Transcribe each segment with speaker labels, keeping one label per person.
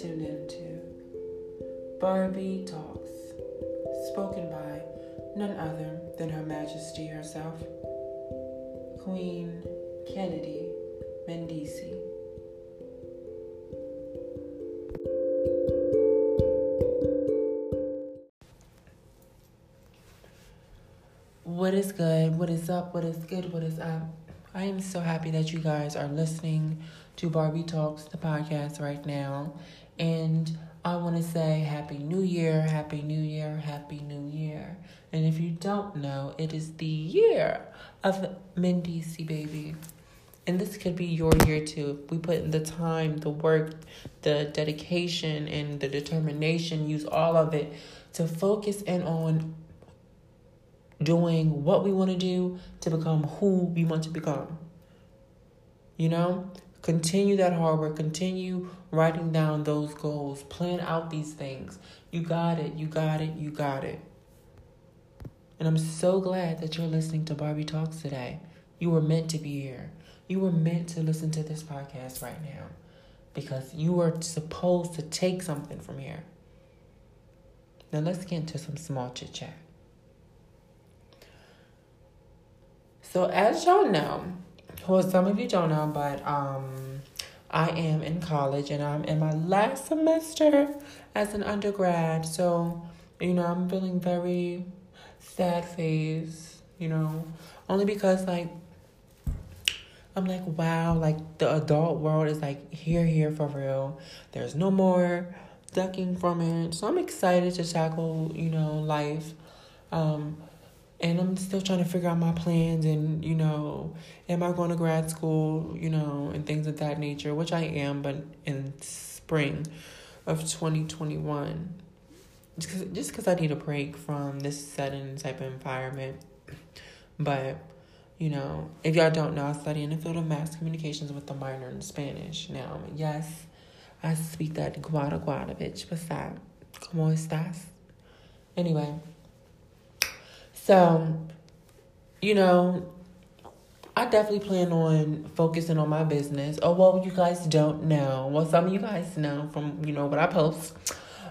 Speaker 1: tuned into Barbie Talks, spoken by none other than Her Majesty herself, Queen Kennedy Mendeci. What is good? What is up? What is good? What is up? I am so happy that you guys are listening to Barbie Talks, the podcast, right now. And I want to say Happy New Year, Happy New Year, Happy New Year. And if you don't know, it is the year of Mendeci baby. And this could be your year too. We put in the time, the work, the dedication, and the determination, use all of it to focus in on doing what we want to do to become who we want to become. You know? Continue that hard work. Continue writing down those goals. Plan out these things. You got it. You got it. You got it. And I'm so glad that you're listening to Barbie Talks today. You were meant to be here. You were meant to listen to this podcast right now because you are supposed to take something from here. Now let's get into some small chit chat. So as y'all know, well, some of you don't know, but um, I am in college and I'm in my last semester as an undergrad. So, you know, I'm feeling very sad phase, you know, only because like I'm like, wow, like the adult world is like here, here for real. There's no more ducking from it. So I'm excited to tackle, you know, life. Um, and I'm still trying to figure out my plans and you know, am I going to grad school, you know, and things of that nature, which I am, but in spring of 2021. Just cause, just I need a break from this sudden type of environment. But, you know, if y'all don't know, I study in the field of mass communications with a minor in Spanish. Now, yes, I speak that guada guada, bitch. What's that? ¿Cómo estás? Anyway. So, you know, I definitely plan on focusing on my business. Oh, well, you guys don't know. Well, some of you guys know from, you know, what I post.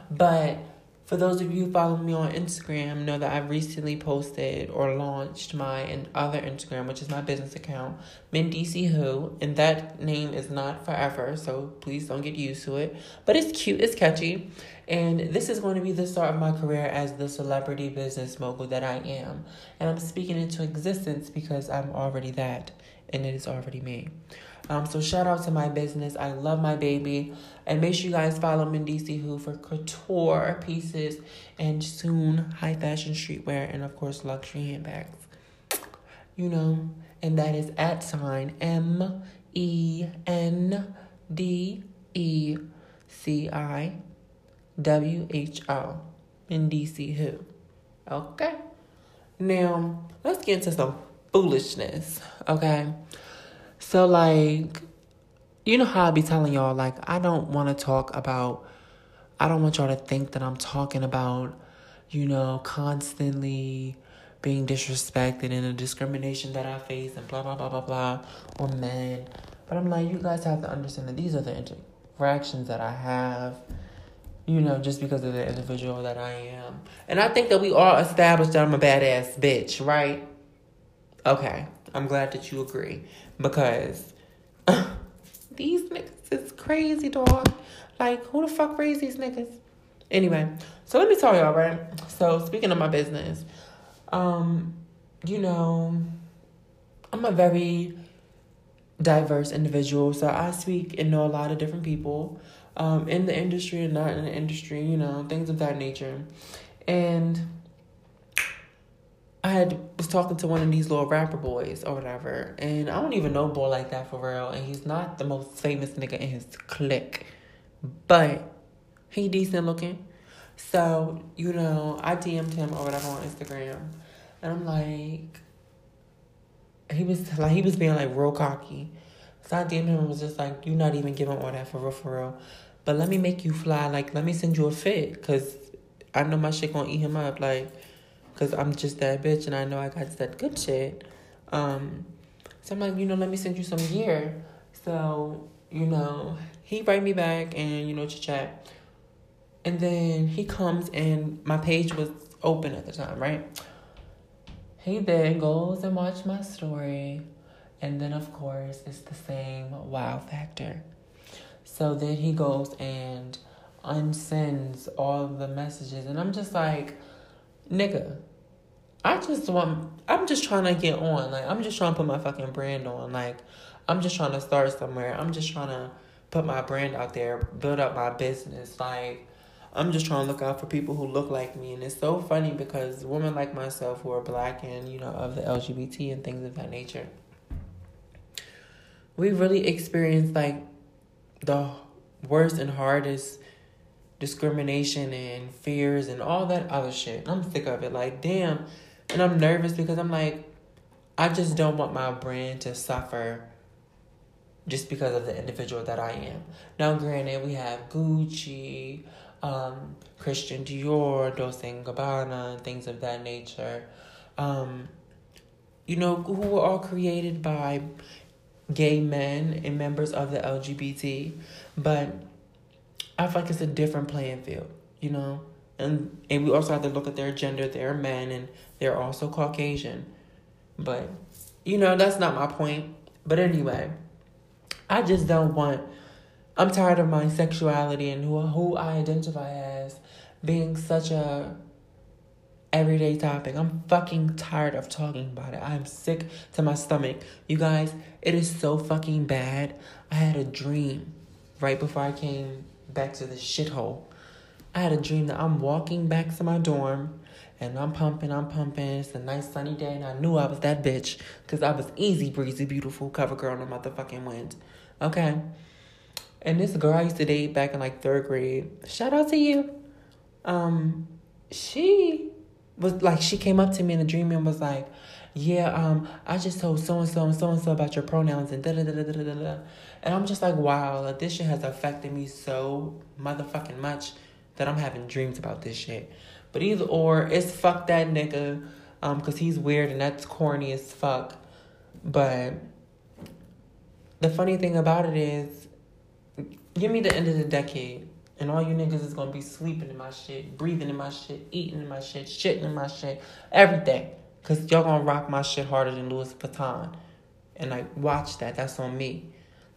Speaker 1: But for those of you following me on Instagram, know that I've recently posted or launched my other Instagram, which is my business account, Mendeci Who, and that name is not forever, so please don't get used to it. But it's cute, it's catchy, and this is going to be the start of my career as the celebrity business mogul that I am. And I'm speaking into existence because I'm already that, and it is already me. Um, so shout out to my business. I love my baby. And make sure you guys follow Mendeci Who for couture pieces and soon high fashion streetwear and of course luxury handbags. You know, and that is at sign M E N D E C I W H O Mendeci Who. Okay. Now, let's get into some foolishness, okay? So, like, you know how I be telling y'all, like, I don't want to talk about, I don't want y'all to think that I'm talking about, you know, constantly being disrespected and the discrimination that I face and blah, blah, blah, blah, blah, or men. But I'm like, you guys have to understand that these are the interactions that I have you know, just because of the individual that I am. And I think that we all established that I'm a badass bitch, right? Okay, I'm glad that you agree because these niggas is crazy, dog. Like, who the fuck raised these niggas? Anyway, so let me tell y'all, right? So, speaking of my business, um, you know, I'm a very diverse individual, so I speak and know a lot of different people um, in the industry and not in the industry, you know, things of that nature. And I had was talking to one of these little rapper boys or whatever, and I don't even know boy like that for real. And he's not the most famous nigga in his clique, but he decent looking. So you know, I DM'd him or whatever on Instagram, and I'm like, he was like he was being like real cocky. So I DM'd him was just like, you're not even giving all that for real, for real. But let me make you fly. Like, let me send you a fit. Because I know my shit gonna eat him up. Like, because I'm just that bitch and I know I got that good shit. Um, so I'm like, you know, let me send you some gear. So, you know, he write me back and, you know, chit chat. And then he comes and my page was open at the time, right? He then goes and watch my story. And then, of course, it's the same wow factor. So then he goes and unsends all the messages. And I'm just like, nigga, I just want, I'm just trying to get on. Like, I'm just trying to put my fucking brand on. Like, I'm just trying to start somewhere. I'm just trying to put my brand out there, build up my business. Like, I'm just trying to look out for people who look like me. And it's so funny because women like myself who are black and, you know, of the LGBT and things of that nature, we really experienced like the worst and hardest discrimination and fears and all that other shit. I'm sick of it. Like, damn. And I'm nervous because I'm like, I just don't want my brand to suffer just because of the individual that I am. Now, granted, we have Gucci, um, Christian Dior, Dolce & Gabbana, and things of that nature. Um, you know, who were all created by gay men and members of the LGBT, but I feel like it's a different playing field, you know? And and we also have to look at their gender, they're men and they're also Caucasian. But you know, that's not my point. But anyway, I just don't want I'm tired of my sexuality and who who I identify as being such a everyday topic. I'm fucking tired of talking about it. I'm sick to my stomach. You guys, it is so fucking bad. I had a dream right before I came back to the shithole. I had a dream that I'm walking back to my dorm and I'm pumping, I'm pumping. It's a nice sunny day and I knew I was that bitch because I was easy breezy, beautiful cover girl the motherfucking wind. Okay. And this girl I used to date back in like third grade, shout out to you. Um, she was like she came up to me in a dream and was like, "Yeah, um, I just told so and so and so and so about your pronouns and da da da da da da da," and I'm just like, "Wow, like this shit has affected me so motherfucking much that I'm having dreams about this shit." But either or, it's fuck that nigga, um, cause he's weird and that's corny as fuck. But the funny thing about it is, give me the end of the decade and all you niggas is gonna be sleeping in my shit, breathing in my shit, eating in my shit, shitting in my shit, everything. Cause y'all gonna rock my shit harder than Louis Vuitton. And like watch that, that's on me.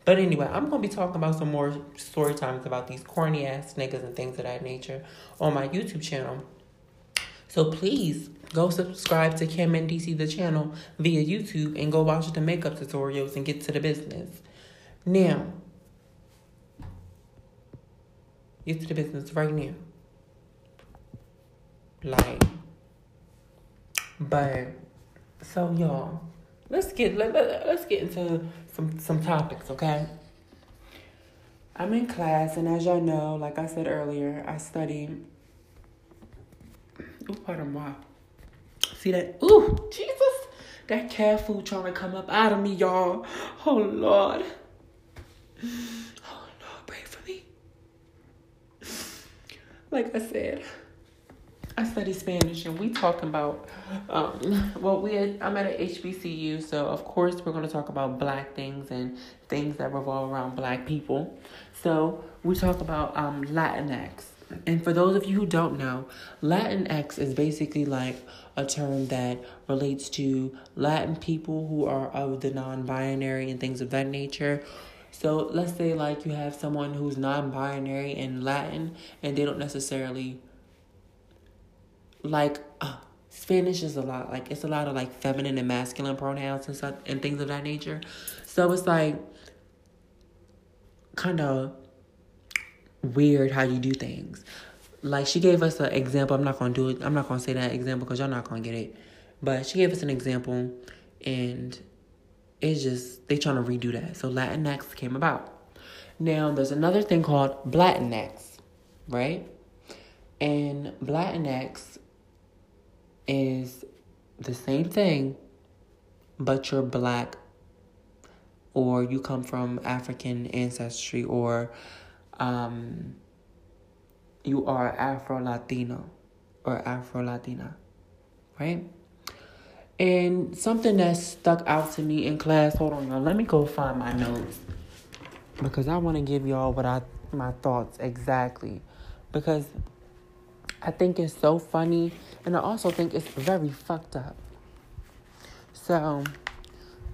Speaker 1: But anyway, I'm gonna be talking about some more story times about these corny ass niggas and things of that nature on my YouTube channel. So please go subscribe to Kim and DC the channel via YouTube and go watch the makeup tutorials and get to the business. Now, Get to the business right now. Like, but so y'all, let's get let, let, let's get into some some topics, okay? I'm in class, and as y'all know, like I said earlier, I study. Ooh, pardon me. See that? Ooh, Jesus! That cat food trying to come up out of me, y'all. Oh Lord. Like I said, I study Spanish and we talking about um well we I'm at a HBCU so of course we're to talk about black things and things that revolve around black people. So we talk about um Latinx. And for those of you who don't know, Latinx is basically like a term that relates to Latin people who are of the non-binary and things of that nature so let's say like you have someone who's non-binary in Latin and they don't necessarily like uh, Spanish is a lot like it's a lot of like feminine and masculine pronouns and stuff and things of that nature. So it's like kind of weird how you do things. Like she gave us an example. I'm not gonna do it. I'm not gonna say that example because y'all not gonna get it. But she gave us an example, and it's just they trying to redo that. So Latinx came about. Now there's another thing called Latinx, right? And Latinx is the same thing, but you're black or you come from African ancestry or um, you are Afro Latino or Afro Latina, right? And something that stuck out to me in class, hold on, y'all, let me go find my notes. because I want to give y'all what I my thoughts exactly because I think it's so funny and I also think it's very fucked up. So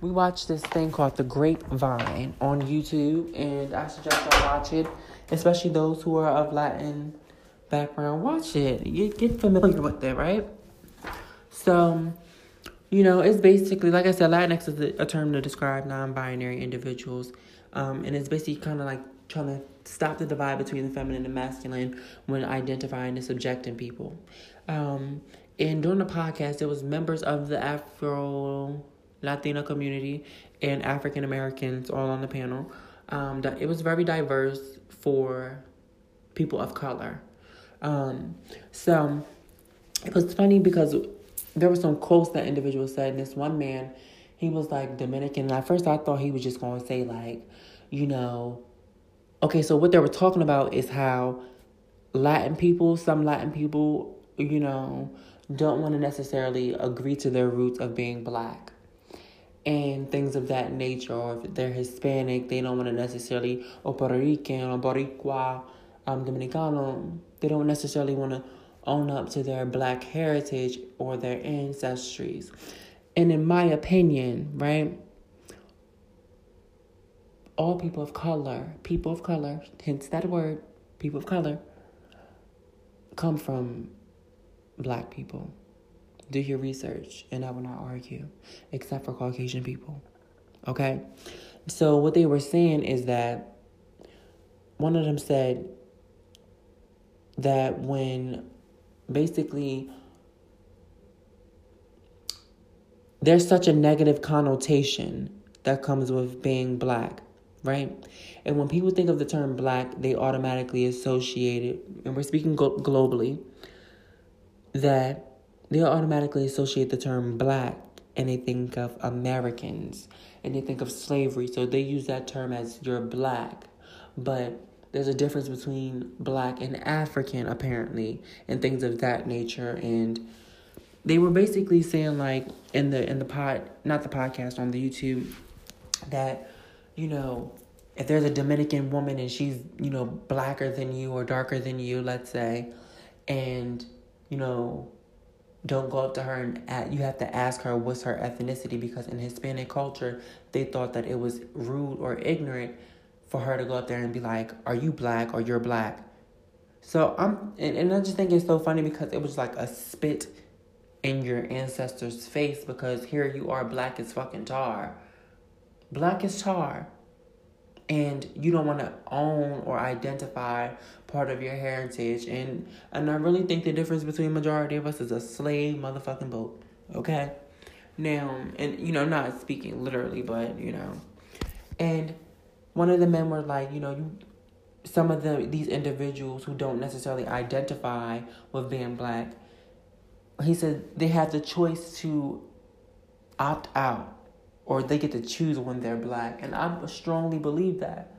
Speaker 1: we watched this thing called The Grapevine on YouTube and I suggest y'all watch it, especially those who are of Latin background. Watch it. You get familiar with it, right? So you know, it's basically like I said, Latinx is a term to describe non-binary individuals um, and it's basically kind of like trying to stop the divide between the feminine and masculine when identifying and subjecting people. Um, and during the podcast, it was members of the Afro Latina community and African Americans all on the panel. Um, that it was very diverse for people of color. Um, so it was funny because there were some quotes that individuals said, and this one man, he was like Dominican. And at first, I thought he was just going to say like, you know, okay, so what they were talking about is how Latin people, some Latin people, you know, don't want to necessarily agree to their roots of being black and things of that nature. Or if they're Hispanic, they don't want to necessarily, or Puerto Rican or Boricua, um, Dominicano, they don't necessarily want to own up to their black heritage or their ancestries. And in my opinion, right, all people of color, people of color, hence that word, people of color, come from black people. Do your research, and I will not argue, except for Caucasian people. Okay? So, what they were saying is that one of them said that when basically there's such a negative connotation that comes with being black right? And when people think of the term black, they automatically associate it, and we're speaking globally, that they automatically associate the term black and they think of Americans and they think of slavery. So they use that term as you're black. But there's a difference between black and African, apparently, and things of that nature. And they were basically saying like in the in the pod not the podcast on the YouTube that you know, if there's a Dominican woman and she's, you know, blacker than you or darker than you, let's say, and, you know, don't go up to her and at, you have to ask her what's her ethnicity because in Hispanic culture, they thought that it was rude or ignorant for her to go up there and be like, Are you black or you're black? So I'm, and, and I just think it's so funny because it was like a spit in your ancestors' face because here you are black as fucking tar. Black as tar. And you don't want to own or identify part of your heritage. And and I really think the difference between majority of us is a slave motherfucking boat okay? Now and you know not speaking literally but you know. And one of the men were like you know you some of the these individuals who don't necessarily identify with being black he said they have the choice to opt out or they get to choose when they're black. And I strongly believe that.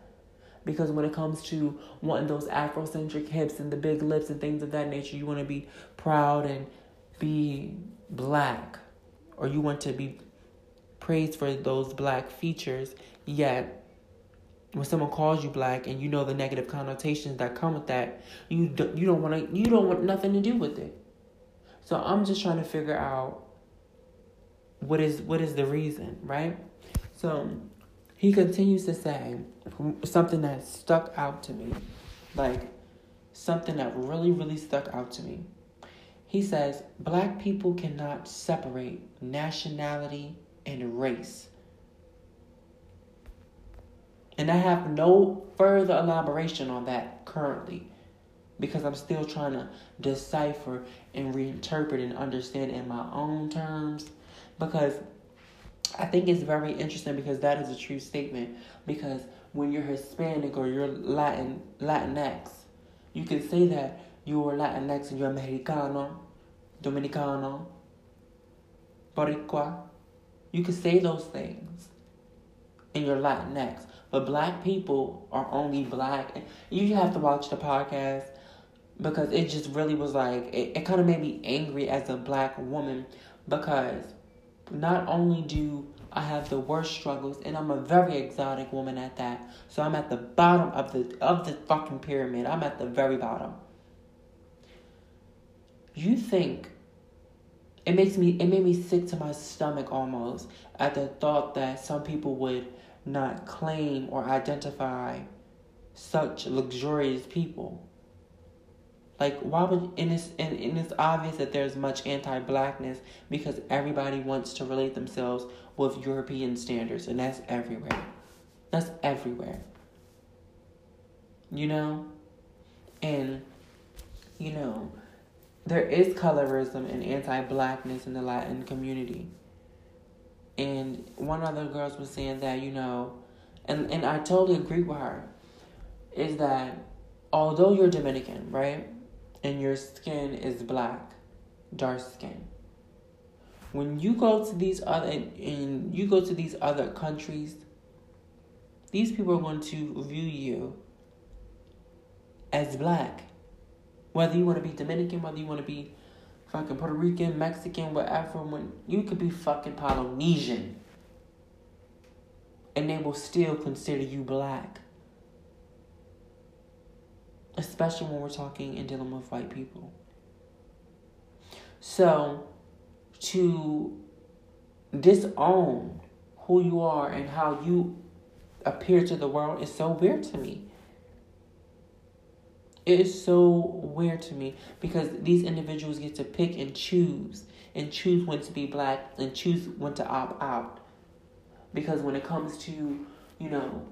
Speaker 1: Because when it comes to wanting those Afrocentric hips and the big lips and things of that nature, you want to be proud and be black. Or you want to be praised for those black features. Yet, when someone calls you black and you know the negative connotations that come with that, you don't, you don't want to you don't want nothing to do with it. So I'm just trying to figure out what is what is the reason, right? So he continues to say something that stuck out to me, like something that really, really stuck out to me. He says, Black people cannot separate nationality and race. And I have no further elaboration on that currently because I'm still trying to decipher and reinterpret and understand in my own terms because I think it's very interesting because that is a true statement. Because when you're Hispanic or you're Latin Latinx, you can say that you're Latinx and you're Mexicano, Dominicano, Boricua. You can say those things and you're Latinx. But black people are only black. You have to watch the podcast because it just really was like, it, it kind of made me angry as a black woman because not only do I have the worst struggles, and I'm a very exotic woman at that. So I'm at the bottom of the of the fucking pyramid. I'm at the very bottom. You think it makes me it made me sick to my stomach almost at the thought that some people would not claim or identify such luxurious people. Like why would and it's and, and it's obvious that there's much anti blackness because everybody wants to relate themselves with European standards and that's everywhere. That's everywhere. You know? And you know, there is colorism and anti blackness in the Latin community. And one of the girls was saying that, you know, and, and I totally agree with her, is that although you're Dominican, right? And your skin is black, dark skin. When you go to these other and you go to these other countries, these people are going to view you as black. Whether you want to be Dominican, whether you want to be fucking Puerto Rican, Mexican, whatever, when you could be fucking Polynesian. And they will still consider you black. Especially when we're talking and dealing with white people. So, to disown who you are and how you appear to the world is so weird to me. It is so weird to me because these individuals get to pick and choose and choose when to be black and choose when to opt out. Because when it comes to, you know,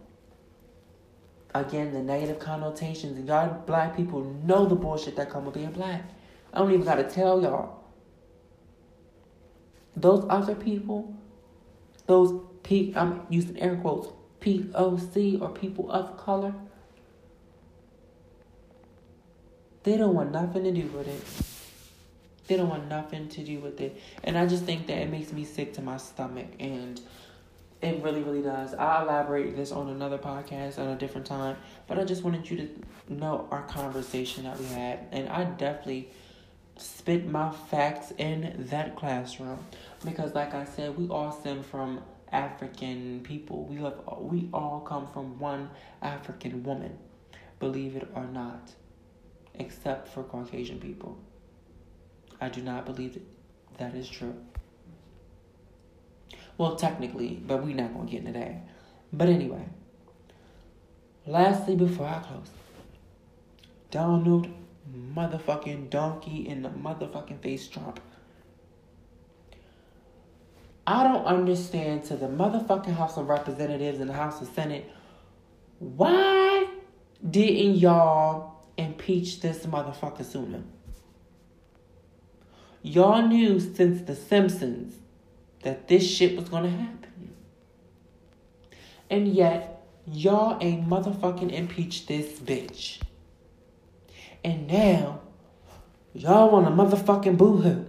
Speaker 1: again, the negative connotations, and y'all black people know the bullshit that come with being black. I don't even gotta tell y'all. Those other people, those P, I'm using air quotes, POC or people of color, They don't want nothing to do with it. They don't want nothing to do with it. And I just think that it makes me sick to my stomach. And it really, really does. I'll elaborate this on another podcast at a different time. But I just wanted you to know our conversation that we had. And I definitely spit my facts in that classroom. Because like I said, we all stem from African people. We have we all come from one African woman. Believe it or not except for Caucasian people. I do not believe that, that is true. Well, technically, but we're not going to get into that. But anyway, lastly, before I close, Donald motherfucking donkey in the motherfucking face Trump. I don't understand to the motherfucking House of Representatives and the House of Senate. Why didn't y'all impeach this motherfucker sooner. Y'all knew since The Simpsons that this shit was gonna happen. And yet, y'all ain't motherfucking impeach this bitch. And now, y'all want a motherfucking boohoo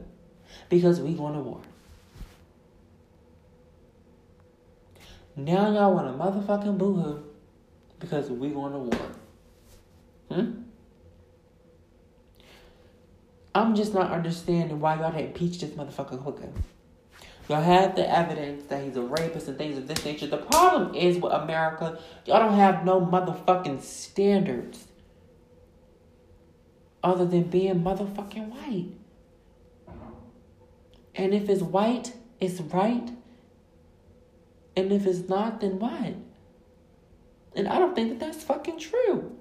Speaker 1: because we going to war. Now y'all want a motherfucking boohoo because we going to war. Hmm? I'm just not understanding why y'all didn't impeach this motherfucker quicker. Y'all have the evidence that he's a rapist and things of this nature. The problem is with America, y'all don't have no motherfucking standards other than being motherfucking white. And if it's white, it's right. And if it's not, then what? And I don't think that that's fucking true.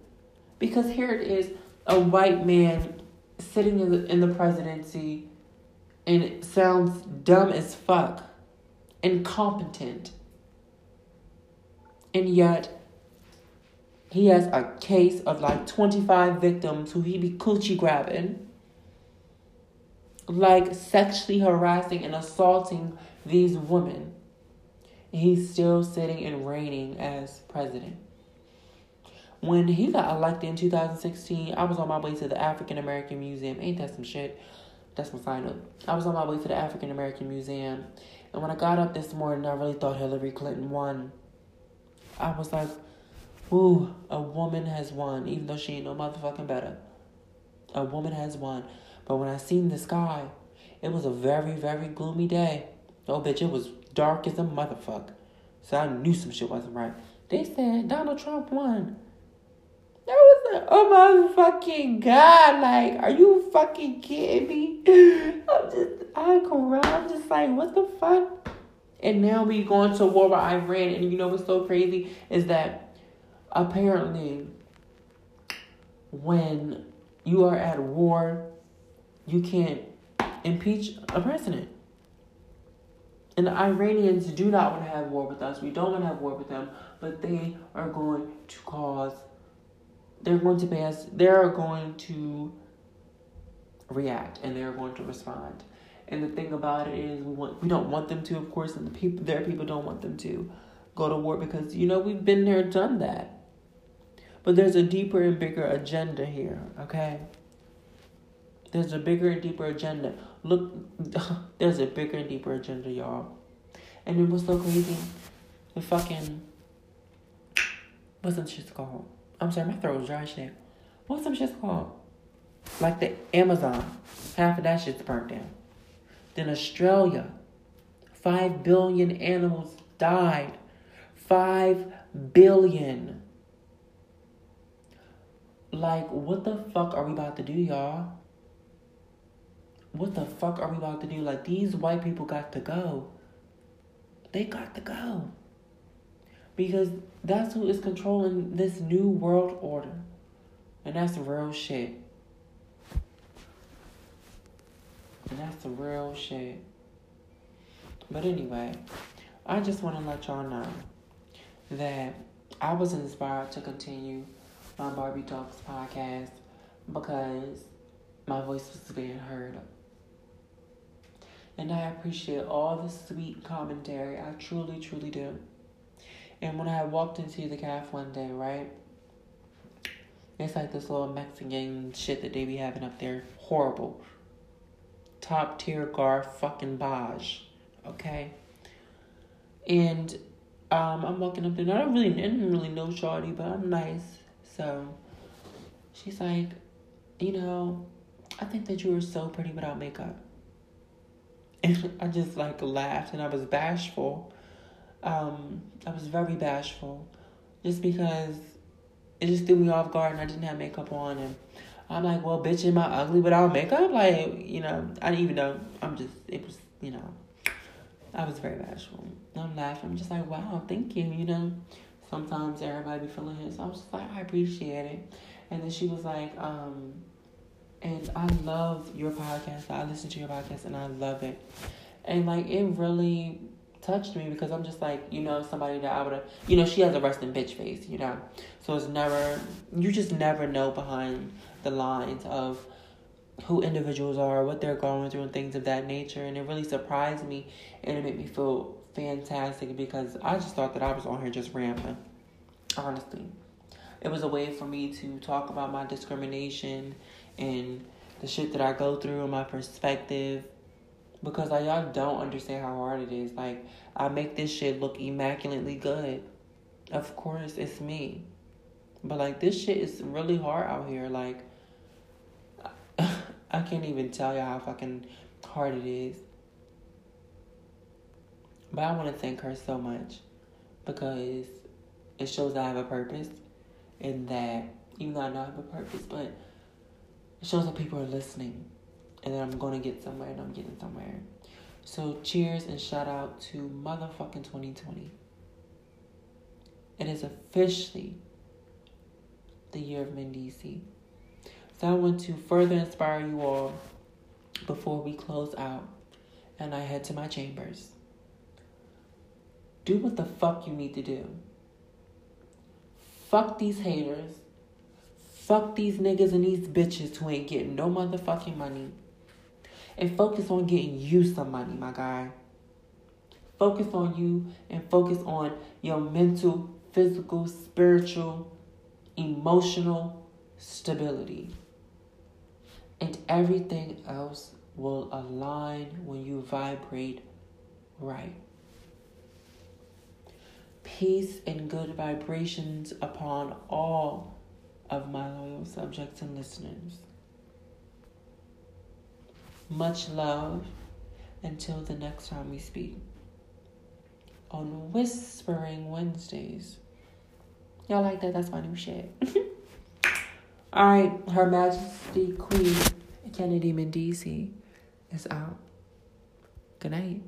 Speaker 1: Because here it is a white man sitting in the, in the presidency and it sounds dumb as fuck, incompetent. And yet, he has a case of like 25 victims who he be coochie grabbing, like sexually harassing and assaulting these women. He's still sitting and reigning as president. When he got elected in 2016, I was on my way to the African American Museum. Ain't that some shit? That's my sign up. I was on my way to the African American Museum. And when I got up this morning, I really thought Hillary Clinton won. I was like, ooh, a woman has won, even though she ain't no motherfucking better. A woman has won. But when I seen the sky, it was a very, very gloomy day. Oh, bitch, it was dark as a motherfucker. So I knew some shit wasn't right. They said Donald Trump won. Oh my fucking god! Like, are you fucking kidding me? I'm just, I cry. I'm just like, what the fuck? And now we going to war with Iran, and you know what's so crazy is that apparently, when you are at war, you can't impeach a president. And the Iranians do not want to have war with us. We don't want to have war with them, but they are going to cause. They're going to pass. They're going to react, and they're going to respond. And the thing about it is, we want we don't want them to, of course, and the people their people don't want them to go to war because you know we've been there, done that. But there's a deeper and bigger agenda here. Okay. There's a bigger and deeper agenda. Look, there's a bigger and deeper agenda, y'all. And it was so crazy. The fucking some shit called? I'm sorry, my throat was dry shit. What's some shit called? Like the Amazon. Half of that shit's burnt down. Then Australia. Five billion animals died. Five billion. Like, what the fuck are we about to do, y'all? what the fuck are we about to do? Like, these white people got to go. They got to go. Because that's who is controlling this new world order. And that's real shit. And that's the real shit. But anyway, I just want to let y'all know that I was inspired to continue my Barbie Talks podcast because my voice was being heard and I appreciate all the sweet commentary. I truly, truly do. And when I walked into the calf one day, right? It's like this little Mexican shit that they be having up there. Horrible. Top tier gar fucking baj. Okay? And um, I'm walking up there. I don't really I didn't really know Shawty, but I'm nice. So she's like, you know, I think that you were so pretty without makeup. And I just like laughed and I was bashful. Um, I was very bashful just because it just threw me off guard and I didn't have makeup on and I'm like, well, bitch, am I ugly without makeup? Like, you know, I didn't even know. I'm just, it was, you know, I was very bashful. I'm laughing. I'm just like, wow, thank you. You know, sometimes everybody be feeling it. So I was just like, I appreciate it. And then she was like, um, and I love your podcast. I listen to your podcast and I love it. And like it really touched me because I'm just like, you know, somebody that I would have, you know, she has a resting bitch face, you know. So it's never, you just never know behind the lines of who individuals are, what they're going through, and things of that nature. And it really surprised me and it made me feel fantastic because I just thought that I was on here just rambling, honestly. It was a way for me to talk about my discrimination and the shit that I go through and my perspective because like y'all don't understand how hard it is. Like I make this shit look immaculately good. Of course, it's me. But like this shit is really hard out here. Like I can't even tell y'all how fucking hard it is. But I want to thank her so much because it shows I have a purpose and that even though I know I have a purpose, but it shows that people are listening and then I'm to get somewhere and I'm getting somewhere. So, cheers and shout out to motherfucking 2020. It is officially the year of Mendeci. So, I want to further inspire you all before we close out and I head to my chambers. Do what the fuck you need to do. Fuck these haters Fuck these niggas and these bitches who ain't getting no motherfucking money. And focus on getting you some money, my guy. Focus on you and focus on your mental, physical, spiritual, emotional stability. And everything else will align when you vibrate right. Peace and good vibrations upon all of my loyal subjects and listeners. Much love until the next time we speak. on Whispering Wednesdays. Y'all like that? That's my new shit. All right, Her Majesty Queen Kennedy Mendeci is out. Good night.